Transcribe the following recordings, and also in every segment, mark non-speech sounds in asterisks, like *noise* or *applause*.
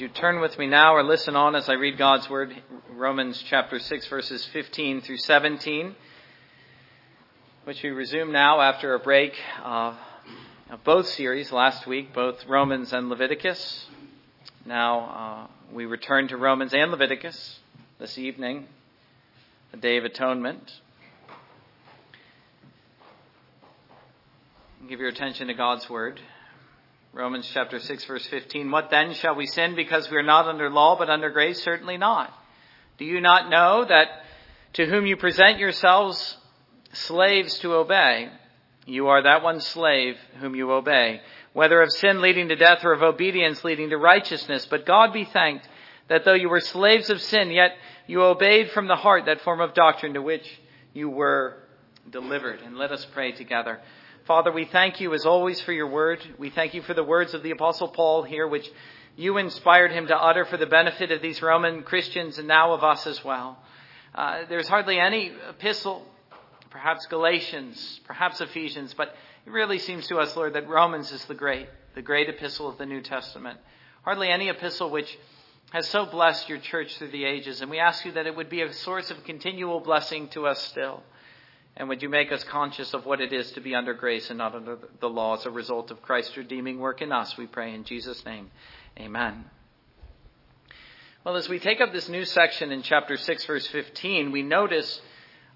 Would you turn with me now or listen on as I read God's Word, Romans chapter 6, verses 15 through 17, which we resume now after a break uh, of both series last week, both Romans and Leviticus. Now uh, we return to Romans and Leviticus this evening, the Day of Atonement. Give your attention to God's Word. Romans chapter 6 verse 15. What then shall we sin because we are not under law but under grace? Certainly not. Do you not know that to whom you present yourselves slaves to obey, you are that one slave whom you obey, whether of sin leading to death or of obedience leading to righteousness. But God be thanked that though you were slaves of sin, yet you obeyed from the heart that form of doctrine to which you were delivered. And let us pray together. Father, we thank you as always for your word. We thank you for the words of the Apostle Paul here, which you inspired him to utter for the benefit of these Roman Christians and now of us as well. Uh, there's hardly any epistle, perhaps Galatians, perhaps Ephesians, but it really seems to us, Lord, that Romans is the great, the great epistle of the New Testament. Hardly any epistle which has so blessed your church through the ages, and we ask you that it would be a source of continual blessing to us still. And would you make us conscious of what it is to be under grace and not under the law as a result of Christ's redeeming work in us? We pray in Jesus' name. Amen. Well, as we take up this new section in chapter 6, verse 15, we notice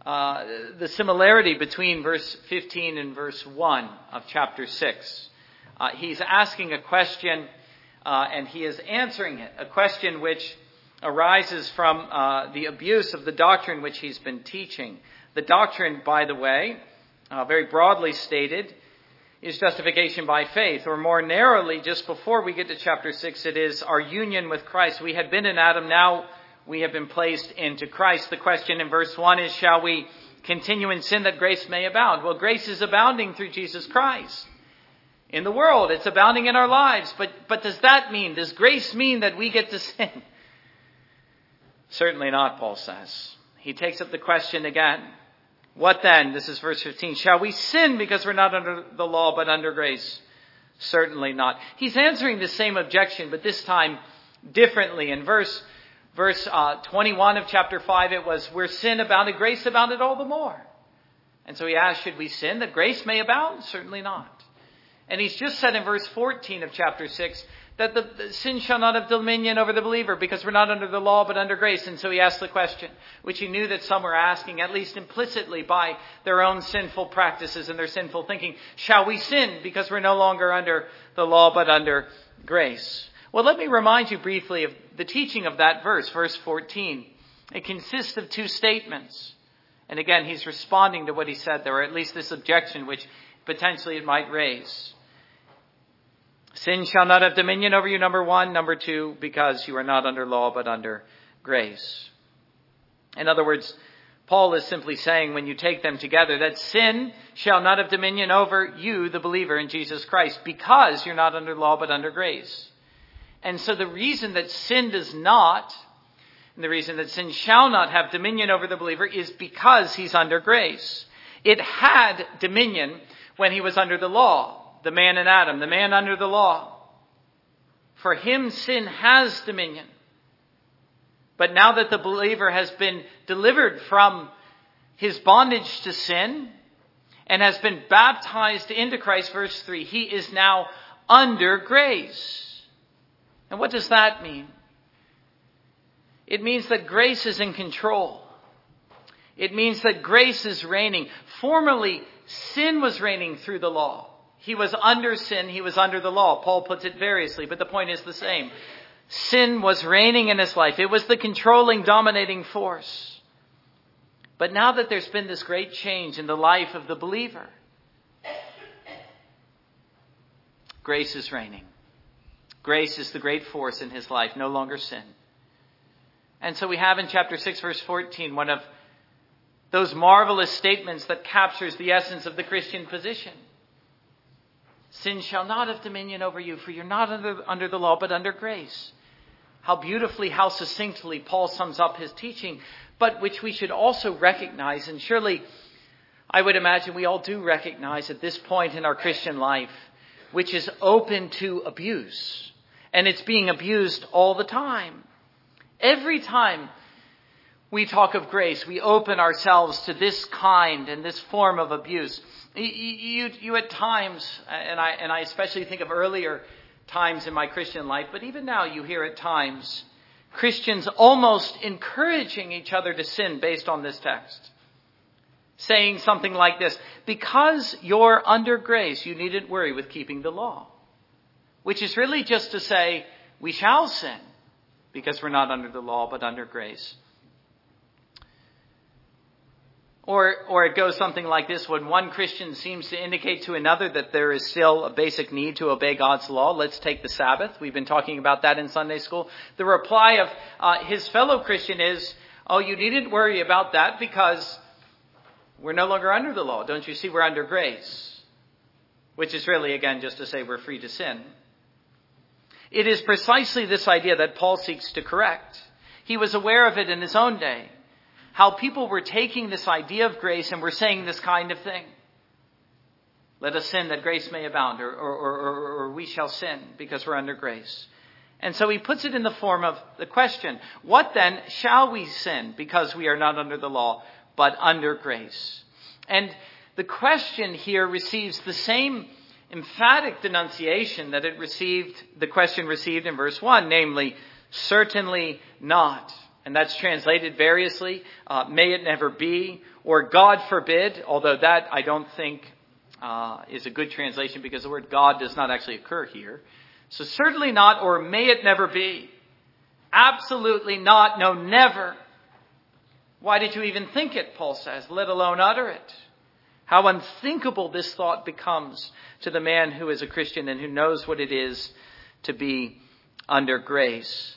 uh, the similarity between verse 15 and verse 1 of chapter 6. Uh, he's asking a question, uh, and he is answering it, a question which arises from uh, the abuse of the doctrine which he's been teaching. The doctrine, by the way, uh, very broadly stated, is justification by faith, or more narrowly, just before we get to chapter 6, it is our union with Christ. We had been in Adam, now we have been placed into Christ. The question in verse 1 is, shall we continue in sin that grace may abound? Well, grace is abounding through Jesus Christ. In the world, it's abounding in our lives. But, but does that mean, does grace mean that we get to sin? *laughs* Certainly not, Paul says. He takes up the question again. What then? This is verse 15. Shall we sin because we're not under the law but under grace? Certainly not. He's answering the same objection, but this time differently. In verse, verse uh, 21 of chapter 5, it was, where sin abounded, grace abounded all the more. And so he asked, should we sin that grace may abound? Certainly not. And he's just said in verse 14 of chapter 6, that the, the, sin shall not have dominion over the believer because we're not under the law but under grace. And so he asked the question, which he knew that some were asking, at least implicitly by their own sinful practices and their sinful thinking. Shall we sin because we're no longer under the law but under grace? Well, let me remind you briefly of the teaching of that verse, verse 14. It consists of two statements. And again, he's responding to what he said there, or at least this objection which potentially it might raise. Sin shall not have dominion over you, number one. Number two, because you are not under law, but under grace. In other words, Paul is simply saying when you take them together that sin shall not have dominion over you, the believer in Jesus Christ, because you're not under law, but under grace. And so the reason that sin does not, and the reason that sin shall not have dominion over the believer is because he's under grace. It had dominion when he was under the law the man in Adam, the man under the law. For him, sin has dominion. But now that the believer has been delivered from his bondage to sin and has been baptized into Christ, verse 3, he is now under grace. And what does that mean? It means that grace is in control. It means that grace is reigning. Formerly, sin was reigning through the law. He was under sin, he was under the law. Paul puts it variously, but the point is the same. Sin was reigning in his life. It was the controlling, dominating force. But now that there's been this great change in the life of the believer, grace is reigning. Grace is the great force in his life, no longer sin. And so we have in chapter 6, verse 14, one of those marvelous statements that captures the essence of the Christian position. Sin shall not have dominion over you, for you're not under, under the law, but under grace. How beautifully, how succinctly Paul sums up his teaching, but which we should also recognize, and surely I would imagine we all do recognize at this point in our Christian life, which is open to abuse And it's being abused all the time. Every time we talk of grace, we open ourselves to this kind and this form of abuse. You, you, at times, and I, and I especially think of earlier times in my Christian life, but even now you hear at times Christians almost encouraging each other to sin based on this text. Saying something like this, because you're under grace, you needn't worry with keeping the law. Which is really just to say, we shall sin because we're not under the law, but under grace. Or, or it goes something like this when one Christian seems to indicate to another that there is still a basic need to obey God's law. Let's take the Sabbath. We've been talking about that in Sunday school. The reply of uh, his fellow Christian is, Oh, you needn't worry about that because we're no longer under the law. Don't you see we're under grace? Which is really, again, just to say we're free to sin. It is precisely this idea that Paul seeks to correct. He was aware of it in his own day how people were taking this idea of grace and were saying this kind of thing. Let us sin that grace may abound, or, or, or, or, we shall sin because we're under grace. And so he puts it in the form of the question, what then shall we sin because we are not under the law, but under grace? And the question here receives the same emphatic denunciation that it received, the question received in verse 1, namely, certainly not and that's translated variously. Uh, may it never be, or God forbid, although that I don't think uh, is a good translation because the word God does not actually occur here. So certainly not, or may it never be. Absolutely not, no, never. Why did you even think it, Paul says, let alone utter it? How unthinkable this thought becomes to the man who is a Christian and who knows what it is to be under grace.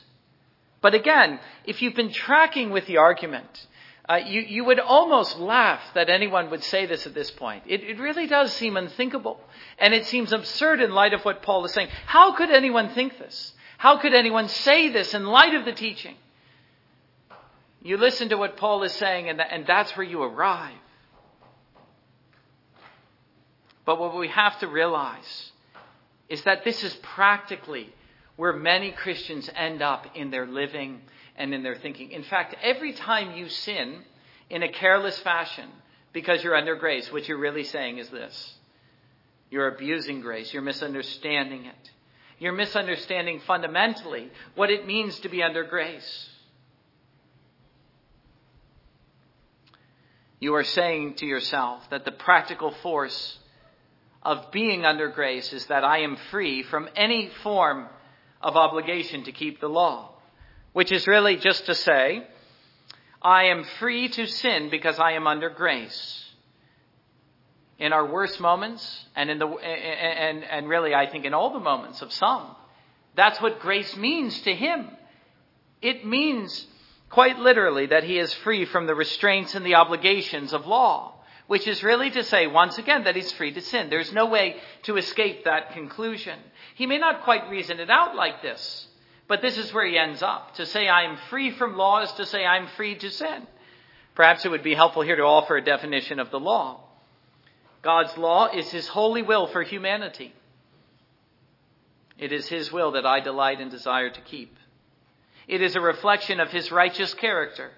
But again, if you've been tracking with the argument, uh, you, you would almost laugh that anyone would say this at this point. It, it really does seem unthinkable. And it seems absurd in light of what Paul is saying. How could anyone think this? How could anyone say this in light of the teaching? You listen to what Paul is saying, and, and that's where you arrive. But what we have to realize is that this is practically where many Christians end up in their living and in their thinking. In fact, every time you sin in a careless fashion because you're under grace, what you're really saying is this you're abusing grace, you're misunderstanding it. You're misunderstanding fundamentally what it means to be under grace. You are saying to yourself that the practical force of being under grace is that I am free from any form of obligation to keep the law, which is really just to say, I am free to sin because I am under grace. In our worst moments, and in the and and really, I think in all the moments of some, that's what grace means to him. It means quite literally that he is free from the restraints and the obligations of law which is really to say, once again, that he's free to sin. There's no way to escape that conclusion. He may not quite reason it out like this, but this is where he ends up. To say I am free from law is to say I'm free to sin. Perhaps it would be helpful here to offer a definition of the law. God's law is his holy will for humanity. It is his will that I delight and desire to keep. It is a reflection of his righteous character.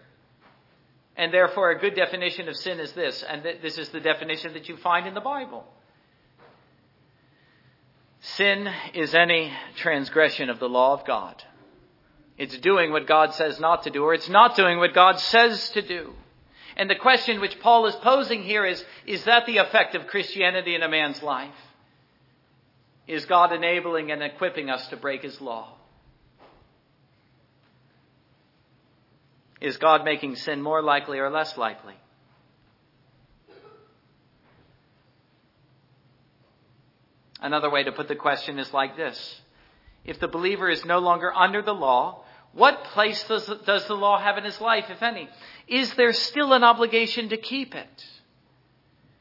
And therefore, a good definition of sin is this, and th- this is the definition that you find in the Bible. Sin is any transgression of the law of God. It's doing what God says not to do, or it's not doing what God says to do. And the question which Paul is posing here is, is that the effect of Christianity in a man's life? Is God enabling and equipping us to break his law? Is God making sin more likely or less likely? Another way to put the question is like this. If the believer is no longer under the law, what place does, does the law have in his life, if any? Is there still an obligation to keep it?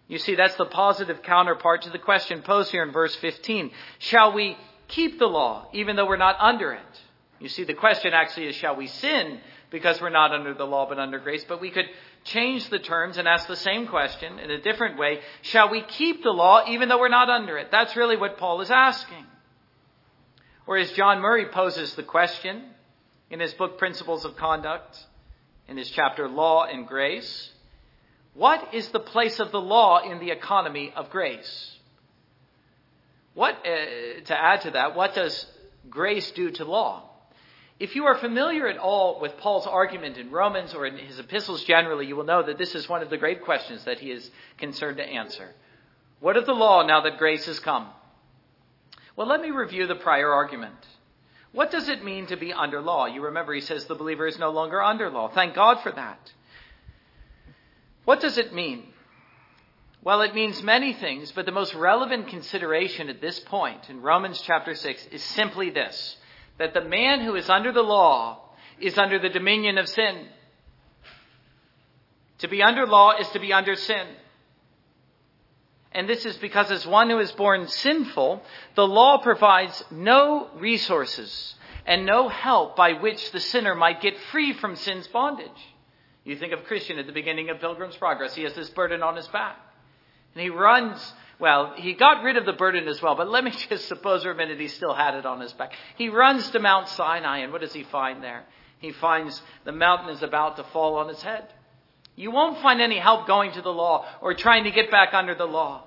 You see, that's the positive counterpart to the question posed here in verse 15. Shall we keep the law even though we're not under it? You see, the question actually is, shall we sin because we're not under the law but under grace. But we could change the terms and ask the same question in a different way. Shall we keep the law even though we're not under it? That's really what Paul is asking. Or as John Murray poses the question in his book Principles of Conduct, in his chapter Law and Grace, what is the place of the law in the economy of grace? What, uh, to add to that, what does grace do to law? If you are familiar at all with Paul's argument in Romans or in his epistles generally, you will know that this is one of the great questions that he is concerned to answer. What of the law now that grace has come? Well, let me review the prior argument. What does it mean to be under law? You remember he says the believer is no longer under law. Thank God for that. What does it mean? Well, it means many things, but the most relevant consideration at this point in Romans chapter 6 is simply this that the man who is under the law is under the dominion of sin. To be under law is to be under sin. And this is because, as one who is born sinful, the law provides no resources and no help by which the sinner might get free from sin's bondage. You think of Christian at the beginning of Pilgrim's Progress. He has this burden on his back. And he runs well, he got rid of the burden as well, but let me *laughs* just suppose for a minute he still had it on his back. He runs to Mount Sinai, and what does he find there? He finds the mountain is about to fall on his head. You won't find any help going to the law or trying to get back under the law.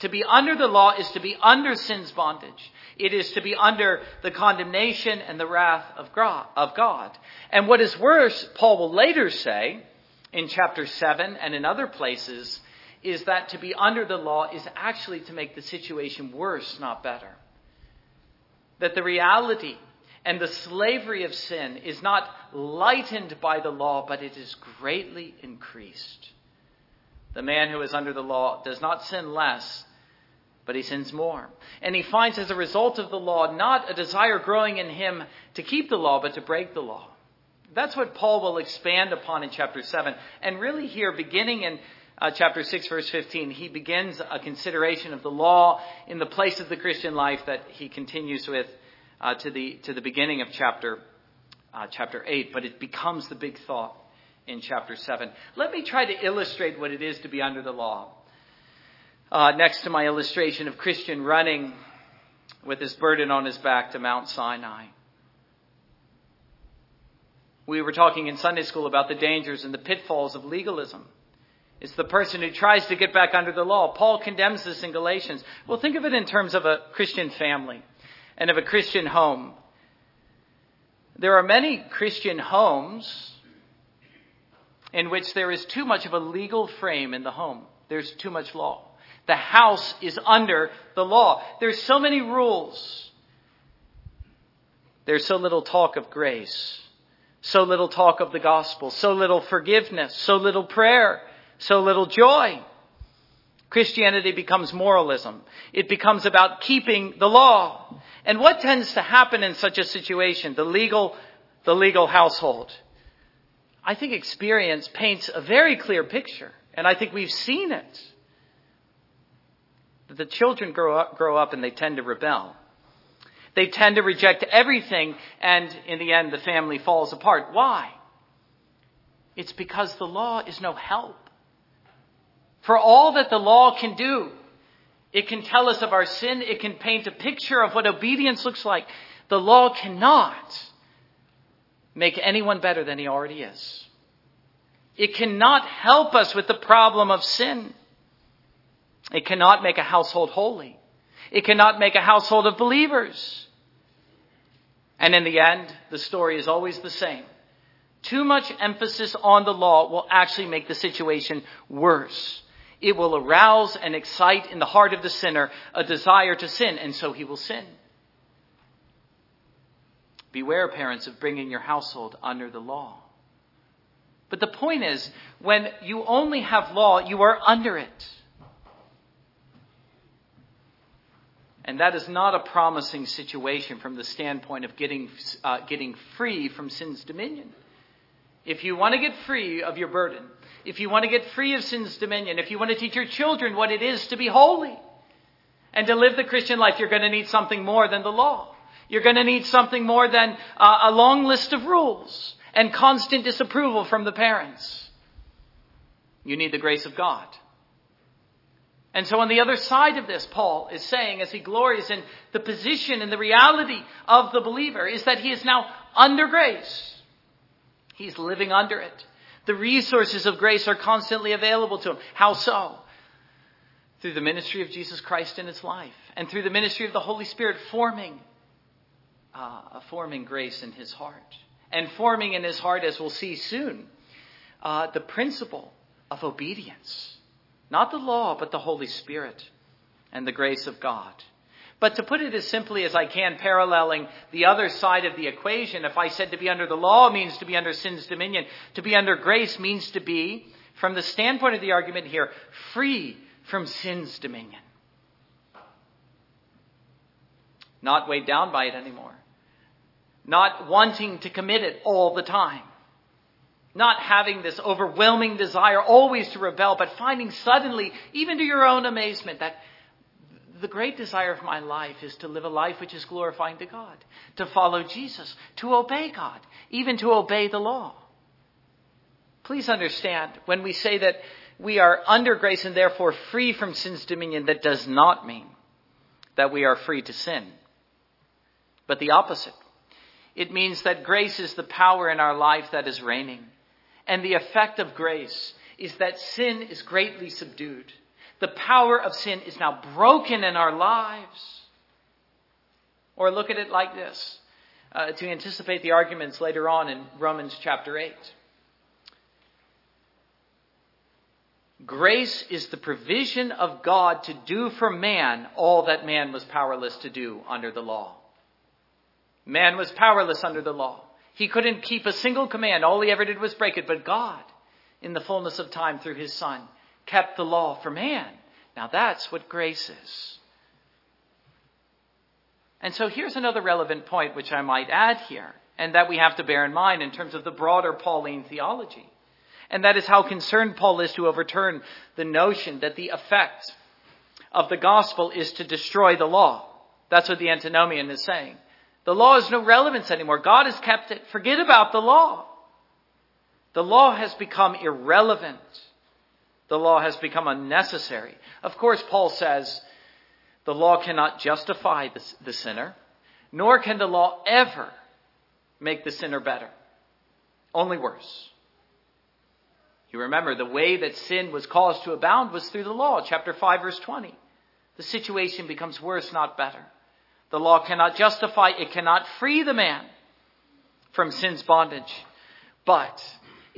To be under the law is to be under sin's bondage. It is to be under the condemnation and the wrath of God. And what is worse, Paul will later say in chapter 7 and in other places, is that to be under the law is actually to make the situation worse, not better. That the reality and the slavery of sin is not lightened by the law, but it is greatly increased. The man who is under the law does not sin less, but he sins more. And he finds as a result of the law not a desire growing in him to keep the law, but to break the law. That's what Paul will expand upon in chapter 7. And really, here, beginning in uh, chapter 6, verse 15, he begins a consideration of the law in the place of the Christian life that he continues with uh, to, the, to the beginning of chapter, uh, chapter 8, but it becomes the big thought in chapter 7. Let me try to illustrate what it is to be under the law. Uh, next to my illustration of Christian running with his burden on his back to Mount Sinai. We were talking in Sunday school about the dangers and the pitfalls of legalism. It's the person who tries to get back under the law. Paul condemns this in Galatians. Well, think of it in terms of a Christian family and of a Christian home. There are many Christian homes in which there is too much of a legal frame in the home. There's too much law. The house is under the law. There's so many rules. There's so little talk of grace. So little talk of the gospel. So little forgiveness. So little prayer so little joy. Christianity becomes moralism. It becomes about keeping the law. And what tends to happen in such a situation? The legal, the legal household. I think experience paints a very clear picture. And I think we've seen it. The children grow up, grow up and they tend to rebel. They tend to reject everything and in the end the family falls apart. Why? It's because the law is no help. For all that the law can do, it can tell us of our sin, it can paint a picture of what obedience looks like. The law cannot make anyone better than he already is. It cannot help us with the problem of sin. It cannot make a household holy. It cannot make a household of believers. And in the end, the story is always the same. Too much emphasis on the law will actually make the situation worse. It will arouse and excite in the heart of the sinner a desire to sin, and so he will sin. Beware, parents, of bringing your household under the law. But the point is, when you only have law, you are under it. And that is not a promising situation from the standpoint of getting, uh, getting free from sin's dominion. If you want to get free of your burden, if you want to get free of sin's dominion, if you want to teach your children what it is to be holy and to live the Christian life, you're going to need something more than the law. You're going to need something more than uh, a long list of rules and constant disapproval from the parents. You need the grace of God. And so on the other side of this, Paul is saying, as he glories in the position and the reality of the believer, is that he is now under grace. He's living under it. The resources of grace are constantly available to him. How so? Through the ministry of Jesus Christ in his life and through the ministry of the Holy Spirit forming, uh, forming grace in his heart and forming in his heart, as we'll see soon, uh, the principle of obedience. Not the law, but the Holy Spirit and the grace of God. But to put it as simply as I can, paralleling the other side of the equation, if I said to be under the law means to be under sin's dominion, to be under grace means to be, from the standpoint of the argument here, free from sin's dominion. Not weighed down by it anymore. Not wanting to commit it all the time. Not having this overwhelming desire always to rebel, but finding suddenly, even to your own amazement, that the great desire of my life is to live a life which is glorifying to God, to follow Jesus, to obey God, even to obey the law. Please understand, when we say that we are under grace and therefore free from sin's dominion, that does not mean that we are free to sin, but the opposite. It means that grace is the power in our life that is reigning. And the effect of grace is that sin is greatly subdued. The power of sin is now broken in our lives. Or look at it like this uh, to anticipate the arguments later on in Romans chapter 8. Grace is the provision of God to do for man all that man was powerless to do under the law. Man was powerless under the law. He couldn't keep a single command. All he ever did was break it. But God, in the fullness of time through his Son, kept the law for man. Now that's what grace is. And so here's another relevant point which I might add here, and that we have to bear in mind in terms of the broader Pauline theology. And that is how concerned Paul is to overturn the notion that the effect of the gospel is to destroy the law. That's what the antinomian is saying. The law has no relevance anymore. God has kept it. Forget about the law. The law has become irrelevant the law has become unnecessary. Of course, Paul says the law cannot justify the, the sinner, nor can the law ever make the sinner better. Only worse. You remember the way that sin was caused to abound was through the law, chapter 5, verse 20. The situation becomes worse, not better. The law cannot justify, it cannot free the man from sin's bondage. But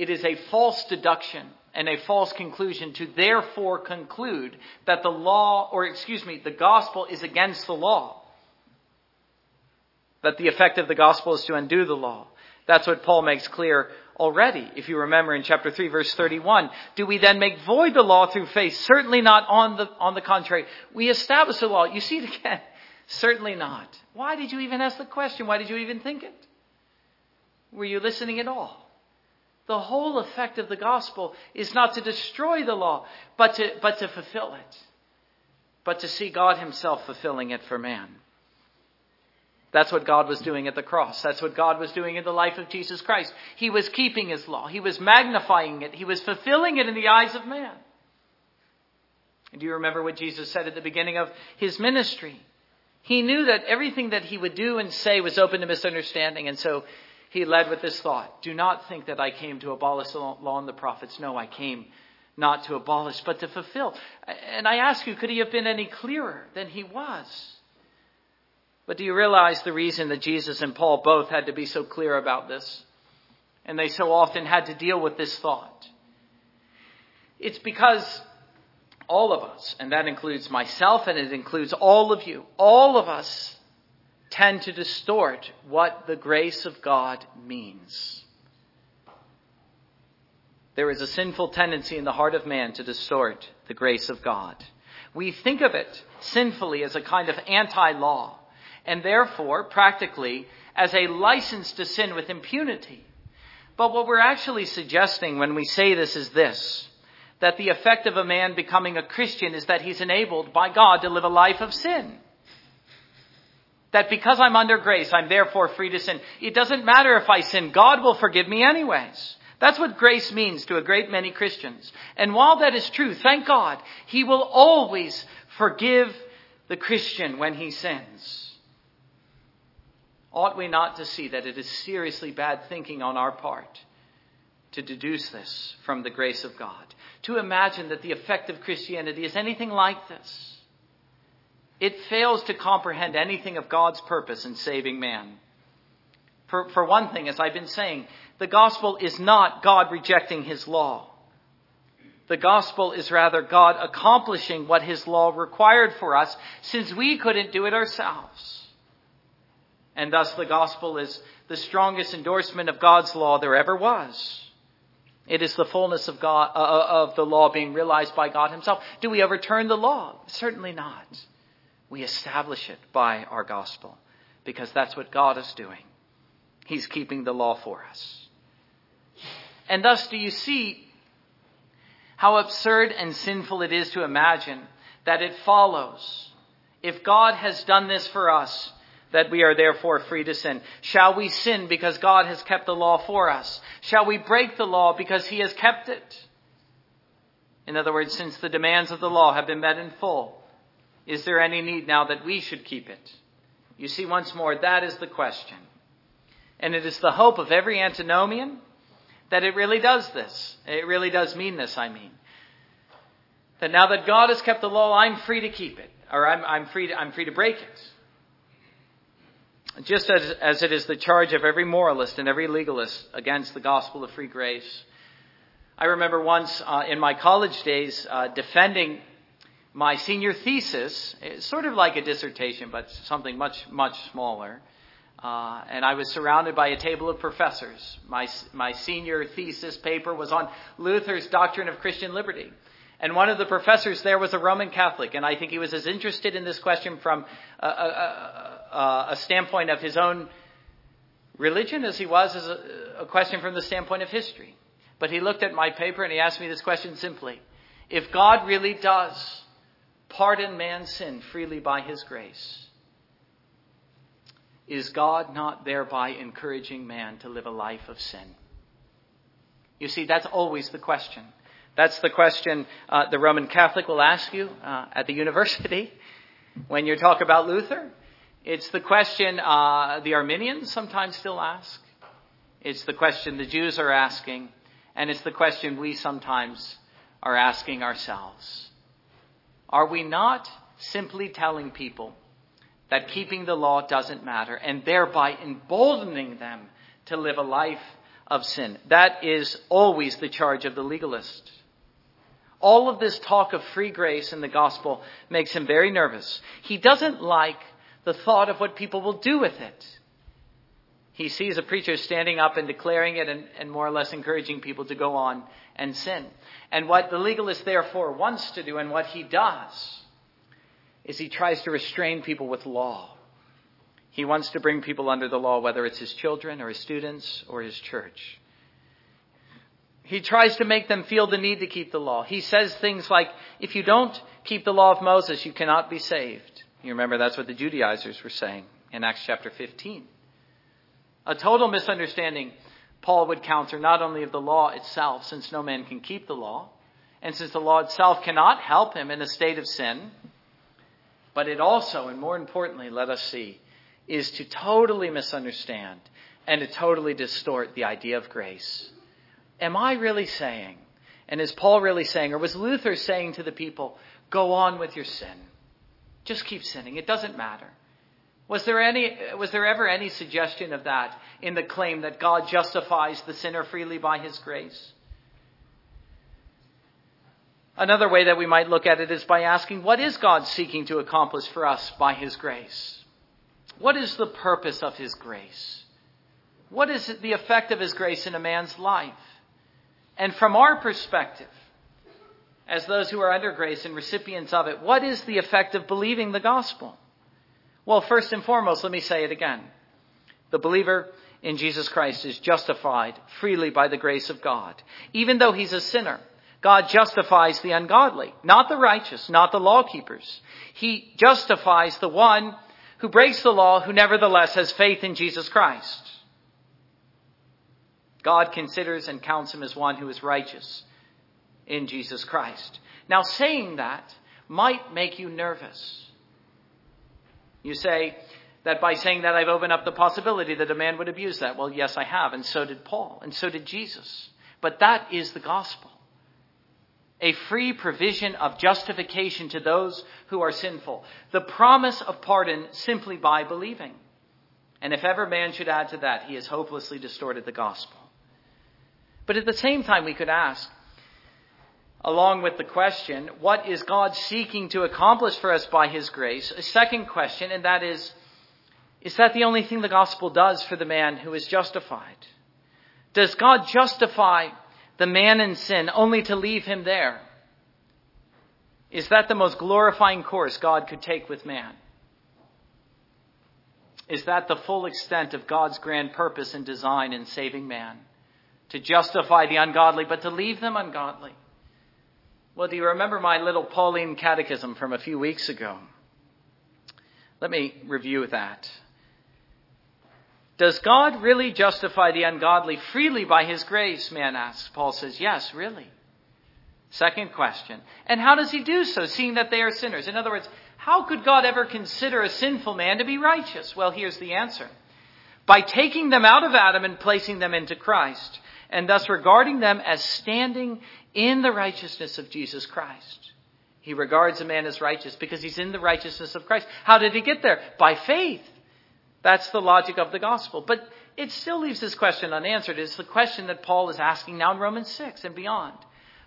it is a false deduction and a false conclusion to therefore conclude that the law, or excuse me, the gospel is against the law. That the effect of the gospel is to undo the law. That's what Paul makes clear already. If you remember in chapter 3 verse 31, do we then make void the law through faith? Certainly not on the, on the contrary. We establish the law. You see it again. *laughs* Certainly not. Why did you even ask the question? Why did you even think it? Were you listening at all? The whole effect of the gospel is not to destroy the law, but to, but to fulfill it. But to see God Himself fulfilling it for man. That's what God was doing at the cross. That's what God was doing in the life of Jesus Christ. He was keeping His law. He was magnifying it. He was fulfilling it in the eyes of man. Do you remember what Jesus said at the beginning of His ministry? He knew that everything that He would do and say was open to misunderstanding, and so he led with this thought Do not think that I came to abolish the law and the prophets. No, I came not to abolish, but to fulfill. And I ask you, could he have been any clearer than he was? But do you realize the reason that Jesus and Paul both had to be so clear about this? And they so often had to deal with this thought. It's because all of us, and that includes myself and it includes all of you, all of us tend to distort what the grace of God means. There is a sinful tendency in the heart of man to distort the grace of God. We think of it sinfully as a kind of anti law, and therefore, practically, as a license to sin with impunity. But what we're actually suggesting when we say this is this that the effect of a man becoming a Christian is that he's enabled by God to live a life of sin. That because I'm under grace, I'm therefore free to sin. It doesn't matter if I sin. God will forgive me anyways. That's what grace means to a great many Christians. And while that is true, thank God, He will always forgive the Christian when he sins. Ought we not to see that it is seriously bad thinking on our part to deduce this from the grace of God? To imagine that the effect of Christianity is anything like this? It fails to comprehend anything of God's purpose in saving man. For, for one thing, as I've been saying, the gospel is not God rejecting his law. The gospel is rather God accomplishing what his law required for us since we couldn't do it ourselves. And thus the gospel is the strongest endorsement of God's law there ever was. It is the fullness of God, uh, uh of the law being realized by God himself. Do we overturn the law? Certainly not. We establish it by our gospel because that's what God is doing. He's keeping the law for us. And thus, do you see how absurd and sinful it is to imagine that it follows, if God has done this for us, that we are therefore free to sin? Shall we sin because God has kept the law for us? Shall we break the law because He has kept it? In other words, since the demands of the law have been met in full, is there any need now that we should keep it? You see, once more, that is the question. And it is the hope of every antinomian that it really does this. It really does mean this, I mean. That now that God has kept the law, I'm free to keep it, or I'm, I'm, free, to, I'm free to break it. Just as, as it is the charge of every moralist and every legalist against the gospel of free grace. I remember once uh, in my college days uh, defending my senior thesis, sort of like a dissertation, but something much, much smaller. Uh, and I was surrounded by a table of professors. My, my senior thesis paper was on Luther's doctrine of Christian liberty. And one of the professors there was a Roman Catholic, and I think he was as interested in this question from a, a, a, a standpoint of his own religion as he was as a question from the standpoint of history. But he looked at my paper and he asked me this question simply If God really does pardon man's sin freely by his grace, is God not thereby encouraging man to live a life of sin? You see, that's always the question. That's the question uh, the Roman Catholic will ask you uh, at the *laughs* university when you talk about Luther. It's the question uh, the Arminians sometimes still ask. It's the question the Jews are asking. And it's the question we sometimes are asking ourselves. Are we not simply telling people that keeping the law doesn't matter and thereby emboldening them to live a life of sin. That is always the charge of the legalist. All of this talk of free grace in the gospel makes him very nervous. He doesn't like the thought of what people will do with it. He sees a preacher standing up and declaring it and, and, more or less encouraging people to go on and sin. And what the legalist therefore wants to do and what he does is he tries to restrain people with law. He wants to bring people under the law, whether it's his children or his students or his church. He tries to make them feel the need to keep the law. He says things like, if you don't keep the law of Moses, you cannot be saved. You remember that's what the Judaizers were saying in Acts chapter 15. A total misunderstanding Paul would counter not only of the law itself, since no man can keep the law, and since the law itself cannot help him in a state of sin, but it also, and more importantly, let us see, is to totally misunderstand and to totally distort the idea of grace. Am I really saying, and is Paul really saying, or was Luther saying to the people, go on with your sin? Just keep sinning. It doesn't matter. Was there any, was there ever any suggestion of that in the claim that God justifies the sinner freely by his grace? Another way that we might look at it is by asking, what is God seeking to accomplish for us by His grace? What is the purpose of His grace? What is the effect of His grace in a man's life? And from our perspective, as those who are under grace and recipients of it, what is the effect of believing the gospel? Well, first and foremost, let me say it again. The believer in Jesus Christ is justified freely by the grace of God, even though he's a sinner. God justifies the ungodly, not the righteous, not the law keepers. He justifies the one who breaks the law, who nevertheless has faith in Jesus Christ. God considers and counts him as one who is righteous in Jesus Christ. Now, saying that might make you nervous. You say that by saying that I've opened up the possibility that a man would abuse that. Well, yes, I have, and so did Paul, and so did Jesus. But that is the gospel. A free provision of justification to those who are sinful. The promise of pardon simply by believing. And if ever man should add to that, he has hopelessly distorted the gospel. But at the same time, we could ask, along with the question, what is God seeking to accomplish for us by his grace? A second question, and that is, is that the only thing the gospel does for the man who is justified? Does God justify the man in sin only to leave him there? Is that the most glorifying course God could take with man? Is that the full extent of God's grand purpose and design in saving man? To justify the ungodly, but to leave them ungodly? Well, do you remember my little Pauline catechism from a few weeks ago? Let me review that. Does God really justify the ungodly freely by his grace? Man asks. Paul says, yes, really. Second question. And how does he do so, seeing that they are sinners? In other words, how could God ever consider a sinful man to be righteous? Well, here's the answer. By taking them out of Adam and placing them into Christ, and thus regarding them as standing in the righteousness of Jesus Christ. He regards a man as righteous because he's in the righteousness of Christ. How did he get there? By faith. That's the logic of the gospel. But it still leaves this question unanswered. It's the question that Paul is asking now in Romans 6 and beyond.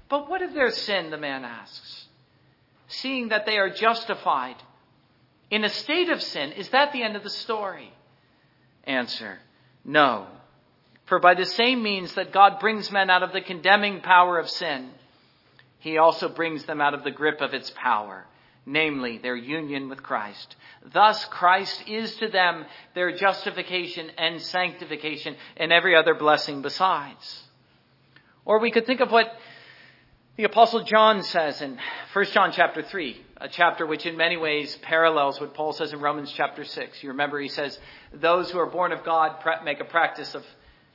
But what if there's sin, the man asks? Seeing that they are justified in a state of sin, is that the end of the story? Answer, no. For by the same means that God brings men out of the condemning power of sin, he also brings them out of the grip of its power, namely their union with Christ. Thus Christ is to them their justification and sanctification and every other blessing besides. Or we could think of what the apostle John says in 1 John chapter 3, a chapter which in many ways parallels what Paul says in Romans chapter 6. You remember he says, those who are born of God make a practice of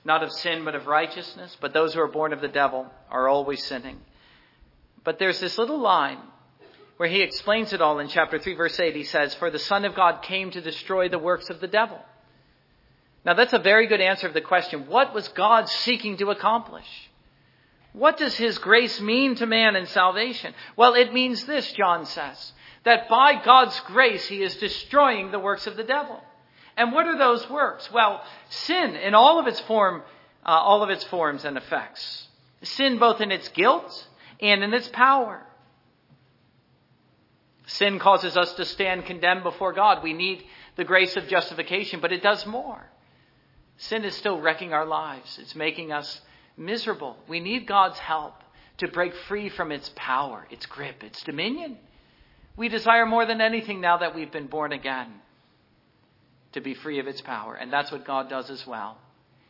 not of sin, but of righteousness. But those who are born of the devil are always sinning. But there's this little line where he explains it all in chapter 3, verse 8. He says, For the Son of God came to destroy the works of the devil. Now, that's a very good answer of the question what was God seeking to accomplish? What does his grace mean to man in salvation? Well, it means this, John says, that by God's grace he is destroying the works of the devil. And what are those works? Well, sin in all of its form, uh, all of its forms and effects. Sin both in its guilt and in its power. Sin causes us to stand condemned before God. We need the grace of justification, but it does more. Sin is still wrecking our lives. It's making us miserable. We need God's help to break free from its power, its grip, its dominion. We desire more than anything now that we've been born again to be free of its power. And that's what God does as well.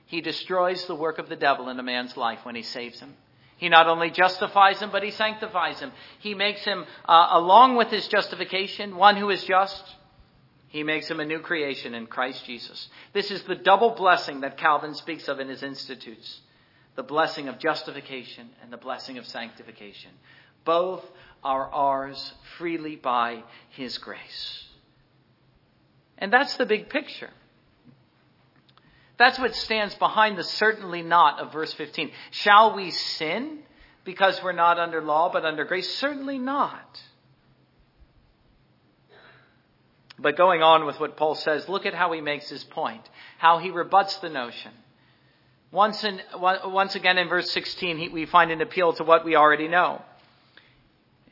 He destroys the work of the devil in a man's life when he saves him. He not only justifies him, but he sanctifies him. He makes him, uh, along with his justification, one who is just. He makes him a new creation in Christ Jesus. This is the double blessing that Calvin speaks of in his Institutes the blessing of justification and the blessing of sanctification. Both are ours freely by his grace. And that's the big picture. That's what stands behind the certainly not of verse 15. Shall we sin because we're not under law but under grace? Certainly not. But going on with what Paul says, look at how he makes his point, how he rebuts the notion. Once, in, once again in verse 16, he, we find an appeal to what we already know.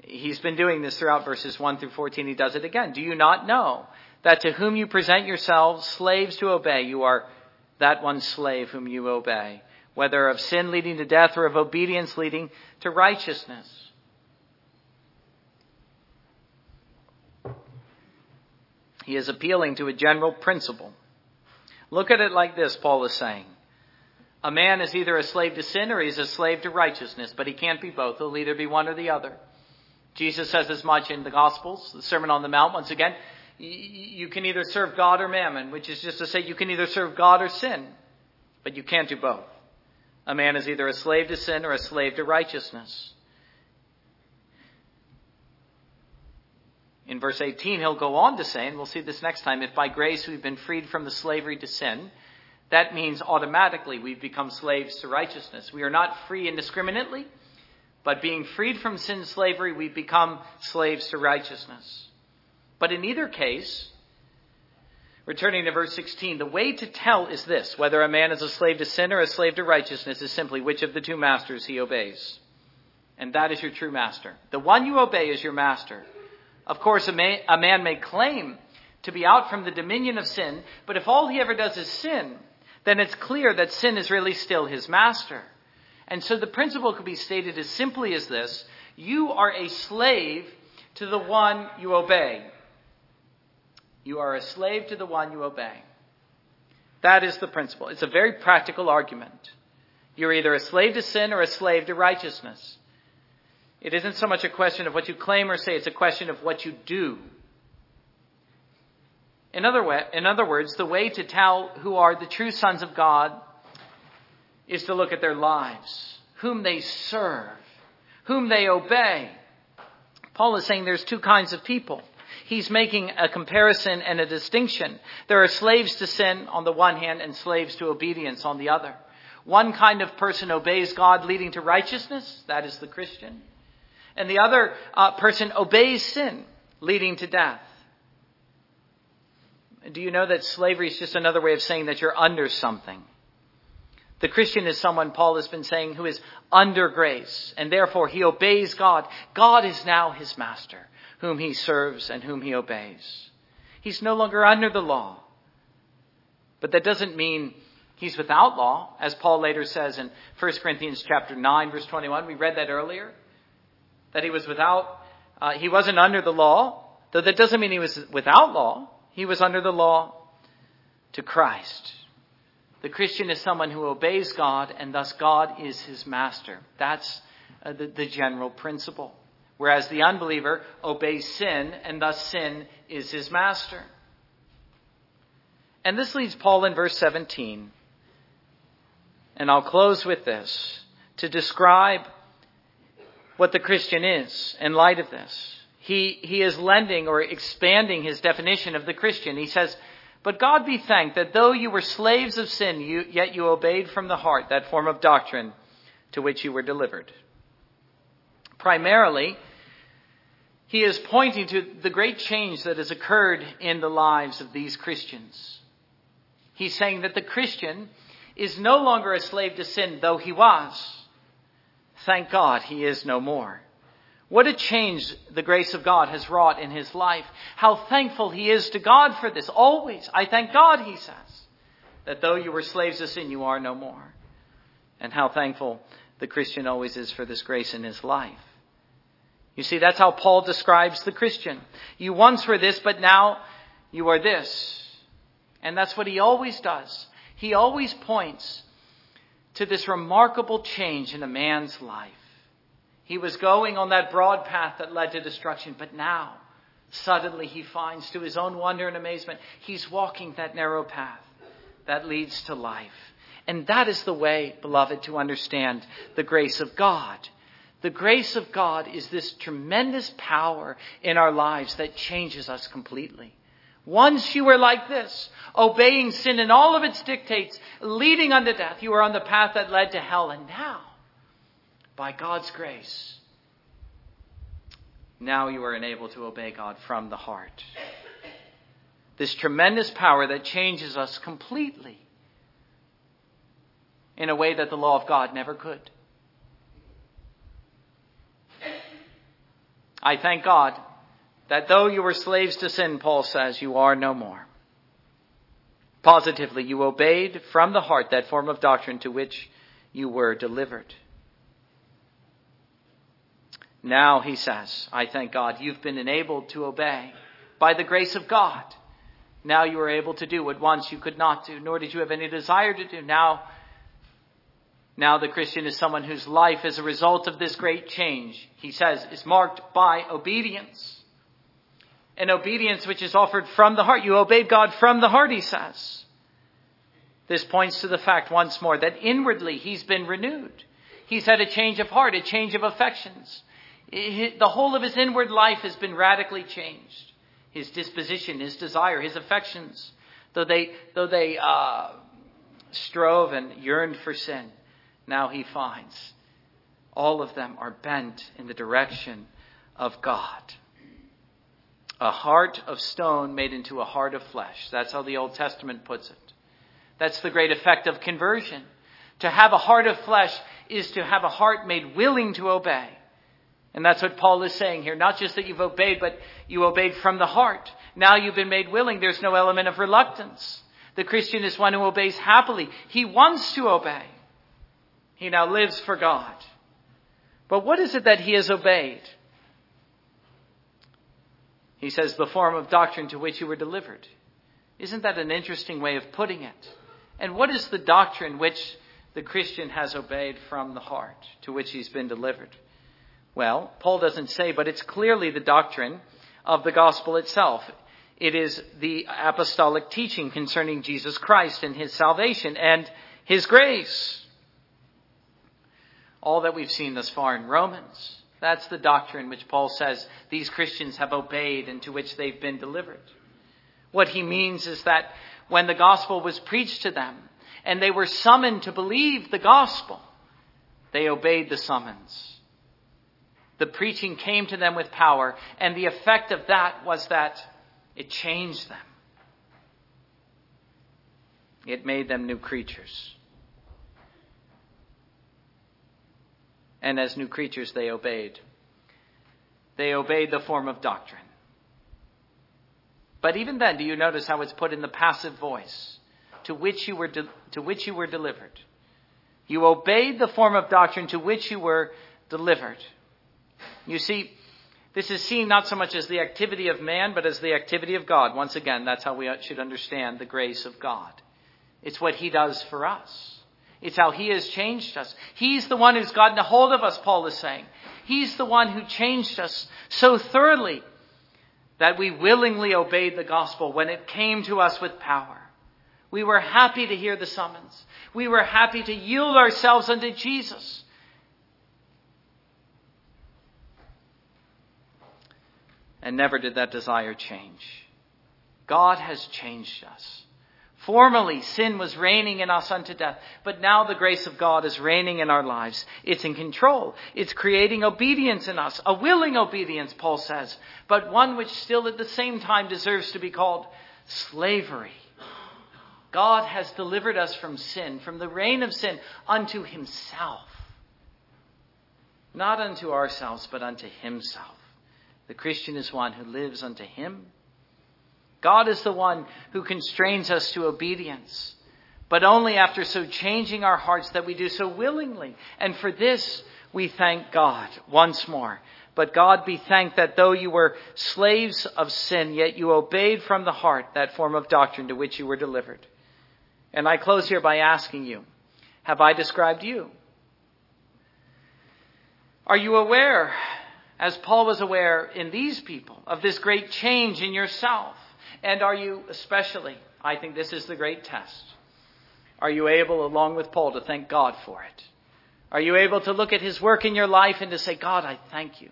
He's been doing this throughout verses 1 through 14. He does it again. Do you not know that to whom you present yourselves slaves to obey, you are that one slave whom you obey, whether of sin leading to death or of obedience leading to righteousness. He is appealing to a general principle. Look at it like this, Paul is saying. A man is either a slave to sin or he's a slave to righteousness, but he can't be both. He'll either be one or the other. Jesus says as much in the Gospels, the Sermon on the Mount, once again you can either serve God or mammon, which is just to say you can either serve God or sin, but you can't do both. A man is either a slave to sin or a slave to righteousness. In verse 18, he'll go on to say, and we'll see this next time, if by grace we've been freed from the slavery to sin, that means automatically we've become slaves to righteousness. We are not free indiscriminately, but being freed from sin slavery, we become slaves to righteousness. But in either case, returning to verse 16, the way to tell is this whether a man is a slave to sin or a slave to righteousness is simply which of the two masters he obeys. And that is your true master. The one you obey is your master. Of course, a man, a man may claim to be out from the dominion of sin, but if all he ever does is sin, then it's clear that sin is really still his master. And so the principle could be stated as simply as this You are a slave to the one you obey. You are a slave to the one you obey. That is the principle. It's a very practical argument. You're either a slave to sin or a slave to righteousness. It isn't so much a question of what you claim or say, it's a question of what you do. In other, way, in other words, the way to tell who are the true sons of God is to look at their lives, whom they serve, whom they obey. Paul is saying there's two kinds of people. He's making a comparison and a distinction. There are slaves to sin on the one hand and slaves to obedience on the other. One kind of person obeys God leading to righteousness, that is the Christian. And the other uh, person obeys sin leading to death. Do you know that slavery is just another way of saying that you're under something? The Christian is someone Paul has been saying who is under grace, and therefore he obeys God. God is now his master, whom he serves and whom he obeys. He's no longer under the law. But that doesn't mean he's without law, as Paul later says in 1 Corinthians chapter 9 verse 21. We read that earlier. That he was without, uh, he wasn't under the law, though that doesn't mean he was without law. He was under the law to Christ. The Christian is someone who obeys God, and thus God is his master. That's uh, the, the general principle. Whereas the unbeliever obeys sin, and thus sin is his master. And this leads Paul in verse 17. And I'll close with this to describe what the Christian is in light of this he, he is lending or expanding his definition of the Christian. He says, But God be thanked that though you were slaves of sin, you, yet you obeyed from the heart that form of doctrine to which you were delivered. Primarily, he is pointing to the great change that has occurred in the lives of these Christians. He's saying that the Christian is no longer a slave to sin, though he was. Thank God he is no more. What a change the grace of God has wrought in his life. How thankful he is to God for this. Always. I thank God, he says, that though you were slaves to sin, you are no more. And how thankful the Christian always is for this grace in his life. You see, that's how Paul describes the Christian. You once were this, but now you are this. And that's what he always does. He always points to this remarkable change in a man's life. He was going on that broad path that led to destruction, but now, suddenly, he finds, to his own wonder and amazement, he's walking that narrow path that leads to life. And that is the way, beloved, to understand the grace of God. The grace of God is this tremendous power in our lives that changes us completely. Once you were like this, obeying sin and all of its dictates, leading unto death, you were on the path that led to hell. And now, by God's grace, now you are enabled to obey God from the heart. This tremendous power that changes us completely in a way that the law of God never could. I thank God that though you were slaves to sin, Paul says, you are no more. Positively, you obeyed from the heart that form of doctrine to which you were delivered. Now, he says, I thank God you've been enabled to obey by the grace of God. Now you are able to do what once you could not do, nor did you have any desire to do. Now, now the Christian is someone whose life, as a result of this great change, he says, is marked by obedience. An obedience which is offered from the heart. You obeyed God from the heart, he says. This points to the fact once more that inwardly he's been renewed. He's had a change of heart, a change of affections. The whole of his inward life has been radically changed. His disposition, his desire, his affections, though they, though they uh, strove and yearned for sin, now he finds all of them are bent in the direction of God. A heart of stone made into a heart of flesh. That's how the Old Testament puts it. That's the great effect of conversion. To have a heart of flesh is to have a heart made willing to obey. And that's what Paul is saying here. Not just that you've obeyed, but you obeyed from the heart. Now you've been made willing. There's no element of reluctance. The Christian is one who obeys happily. He wants to obey. He now lives for God. But what is it that he has obeyed? He says, the form of doctrine to which you were delivered. Isn't that an interesting way of putting it? And what is the doctrine which the Christian has obeyed from the heart, to which he's been delivered? Well, Paul doesn't say, but it's clearly the doctrine of the gospel itself. It is the apostolic teaching concerning Jesus Christ and his salvation and his grace. All that we've seen thus far in Romans. That's the doctrine which Paul says these Christians have obeyed and to which they've been delivered. What he means is that when the gospel was preached to them and they were summoned to believe the gospel, they obeyed the summons. The preaching came to them with power, and the effect of that was that it changed them. It made them new creatures. And as new creatures, they obeyed. They obeyed the form of doctrine. But even then, do you notice how it's put in the passive voice? To which you were, de- to which you were delivered. You obeyed the form of doctrine to which you were delivered. You see, this is seen not so much as the activity of man, but as the activity of God. Once again, that's how we should understand the grace of God. It's what He does for us. It's how He has changed us. He's the one who's gotten a hold of us, Paul is saying. He's the one who changed us so thoroughly that we willingly obeyed the gospel when it came to us with power. We were happy to hear the summons. We were happy to yield ourselves unto Jesus. And never did that desire change. God has changed us. Formerly, sin was reigning in us unto death, but now the grace of God is reigning in our lives. It's in control. It's creating obedience in us, a willing obedience, Paul says, but one which still at the same time deserves to be called slavery. God has delivered us from sin, from the reign of sin, unto himself. Not unto ourselves, but unto himself. The Christian is one who lives unto Him. God is the one who constrains us to obedience, but only after so changing our hearts that we do so willingly. And for this, we thank God once more. But God be thanked that though you were slaves of sin, yet you obeyed from the heart that form of doctrine to which you were delivered. And I close here by asking you, have I described you? Are you aware as Paul was aware in these people of this great change in yourself? And are you especially, I think this is the great test, are you able, along with Paul, to thank God for it? Are you able to look at his work in your life and to say, God, I thank you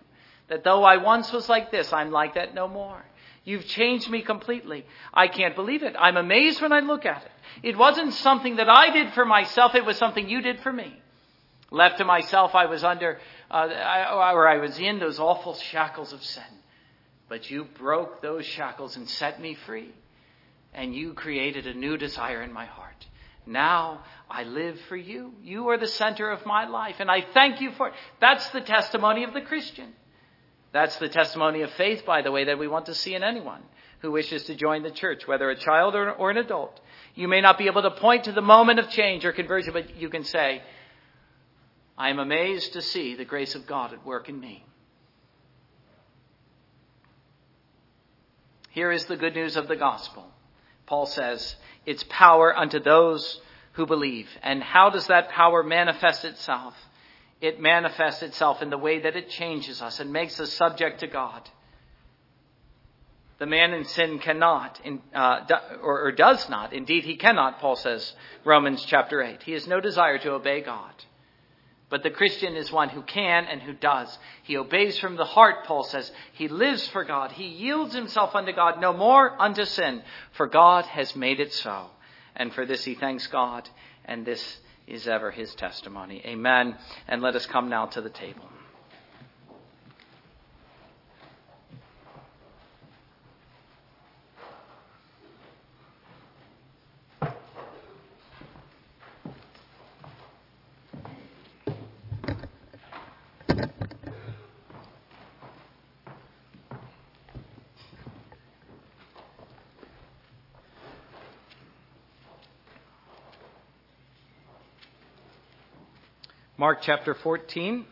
that though I once was like this, I'm like that no more. You've changed me completely. I can't believe it. I'm amazed when I look at it. It wasn't something that I did for myself, it was something you did for me. Left to myself, I was under uh, I, or I was in those awful shackles of sin. But you broke those shackles and set me free. And you created a new desire in my heart. Now I live for you. You are the center of my life, and I thank you for it. That's the testimony of the Christian. That's the testimony of faith, by the way, that we want to see in anyone who wishes to join the church, whether a child or, or an adult. You may not be able to point to the moment of change or conversion, but you can say, I am amazed to see the grace of God at work in me. Here is the good news of the gospel. Paul says, it's power unto those who believe. And how does that power manifest itself? It manifests itself in the way that it changes us and makes us subject to God. The man in sin cannot, uh, or, or does not. Indeed, he cannot, Paul says, Romans chapter 8. He has no desire to obey God. But the Christian is one who can and who does. He obeys from the heart, Paul says. He lives for God. He yields himself unto God, no more unto sin, for God has made it so. And for this he thanks God, and this is ever his testimony. Amen. And let us come now to the table. Mark chapter 14.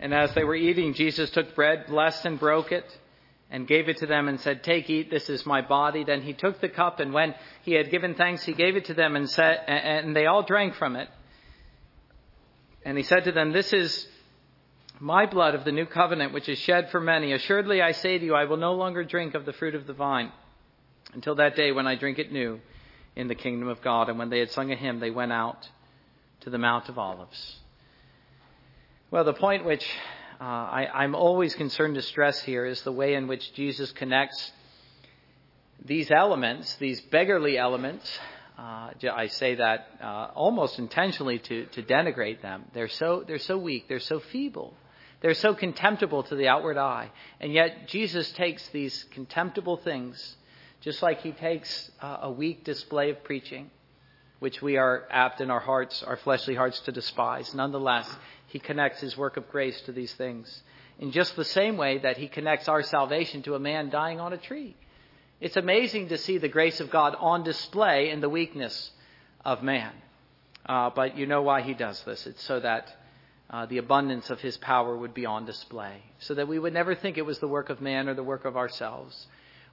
And as they were eating, Jesus took bread, blessed and broke it, and gave it to them and said, Take, eat, this is my body. Then he took the cup, and when he had given thanks, he gave it to them, and, said, and they all drank from it. And he said to them, This is my blood of the new covenant, which is shed for many. Assuredly, I say to you, I will no longer drink of the fruit of the vine until that day when I drink it new in the kingdom of God. And when they had sung a hymn, they went out to the Mount of Olives. Well, the point which uh, I, am always concerned to stress here is the way in which Jesus connects these elements, these beggarly elements. Uh, I say that uh, almost intentionally to, to denigrate them. They're so, they're so weak, they're so feeble, they're so contemptible to the outward eye. And yet, Jesus takes these contemptible things just like he takes uh, a weak display of preaching, which we are apt in our hearts, our fleshly hearts, to despise. Nonetheless, he connects his work of grace to these things in just the same way that he connects our salvation to a man dying on a tree. It's amazing to see the grace of God on display in the weakness of man. Uh, but you know why he does this. It's so that uh, the abundance of his power would be on display, so that we would never think it was the work of man or the work of ourselves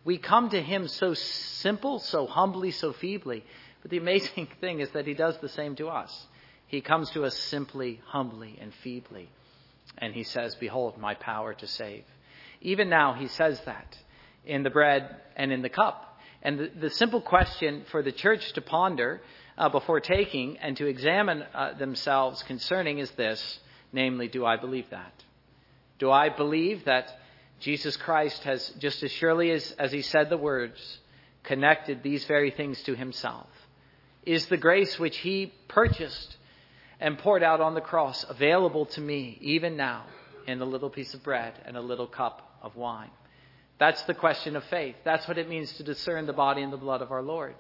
we come to Him so simple, so humbly, so feebly. But the amazing *laughs* thing is that He does the same to us. He comes to us simply, humbly, and feebly. And He says, Behold, my power to save. Even now, He says that in the bread and in the cup. And the, the simple question for the church to ponder uh, before taking and to examine uh, themselves concerning is this namely, do I believe that? Do I believe that Jesus Christ has, just as surely as, as he said the words, connected these very things to himself. Is the grace which he purchased and poured out on the cross available to me even now in a little piece of bread and a little cup of wine? That's the question of faith. That's what it means to discern the body and the blood of our Lord.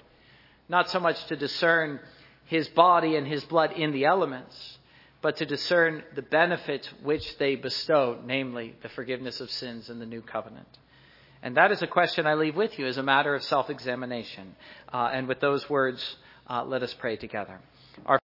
Not so much to discern his body and his blood in the elements, but to discern the benefits which they bestow, namely the forgiveness of sins in the new covenant. And that is a question I leave with you as a matter of self examination. Uh, and with those words, uh, let us pray together. Our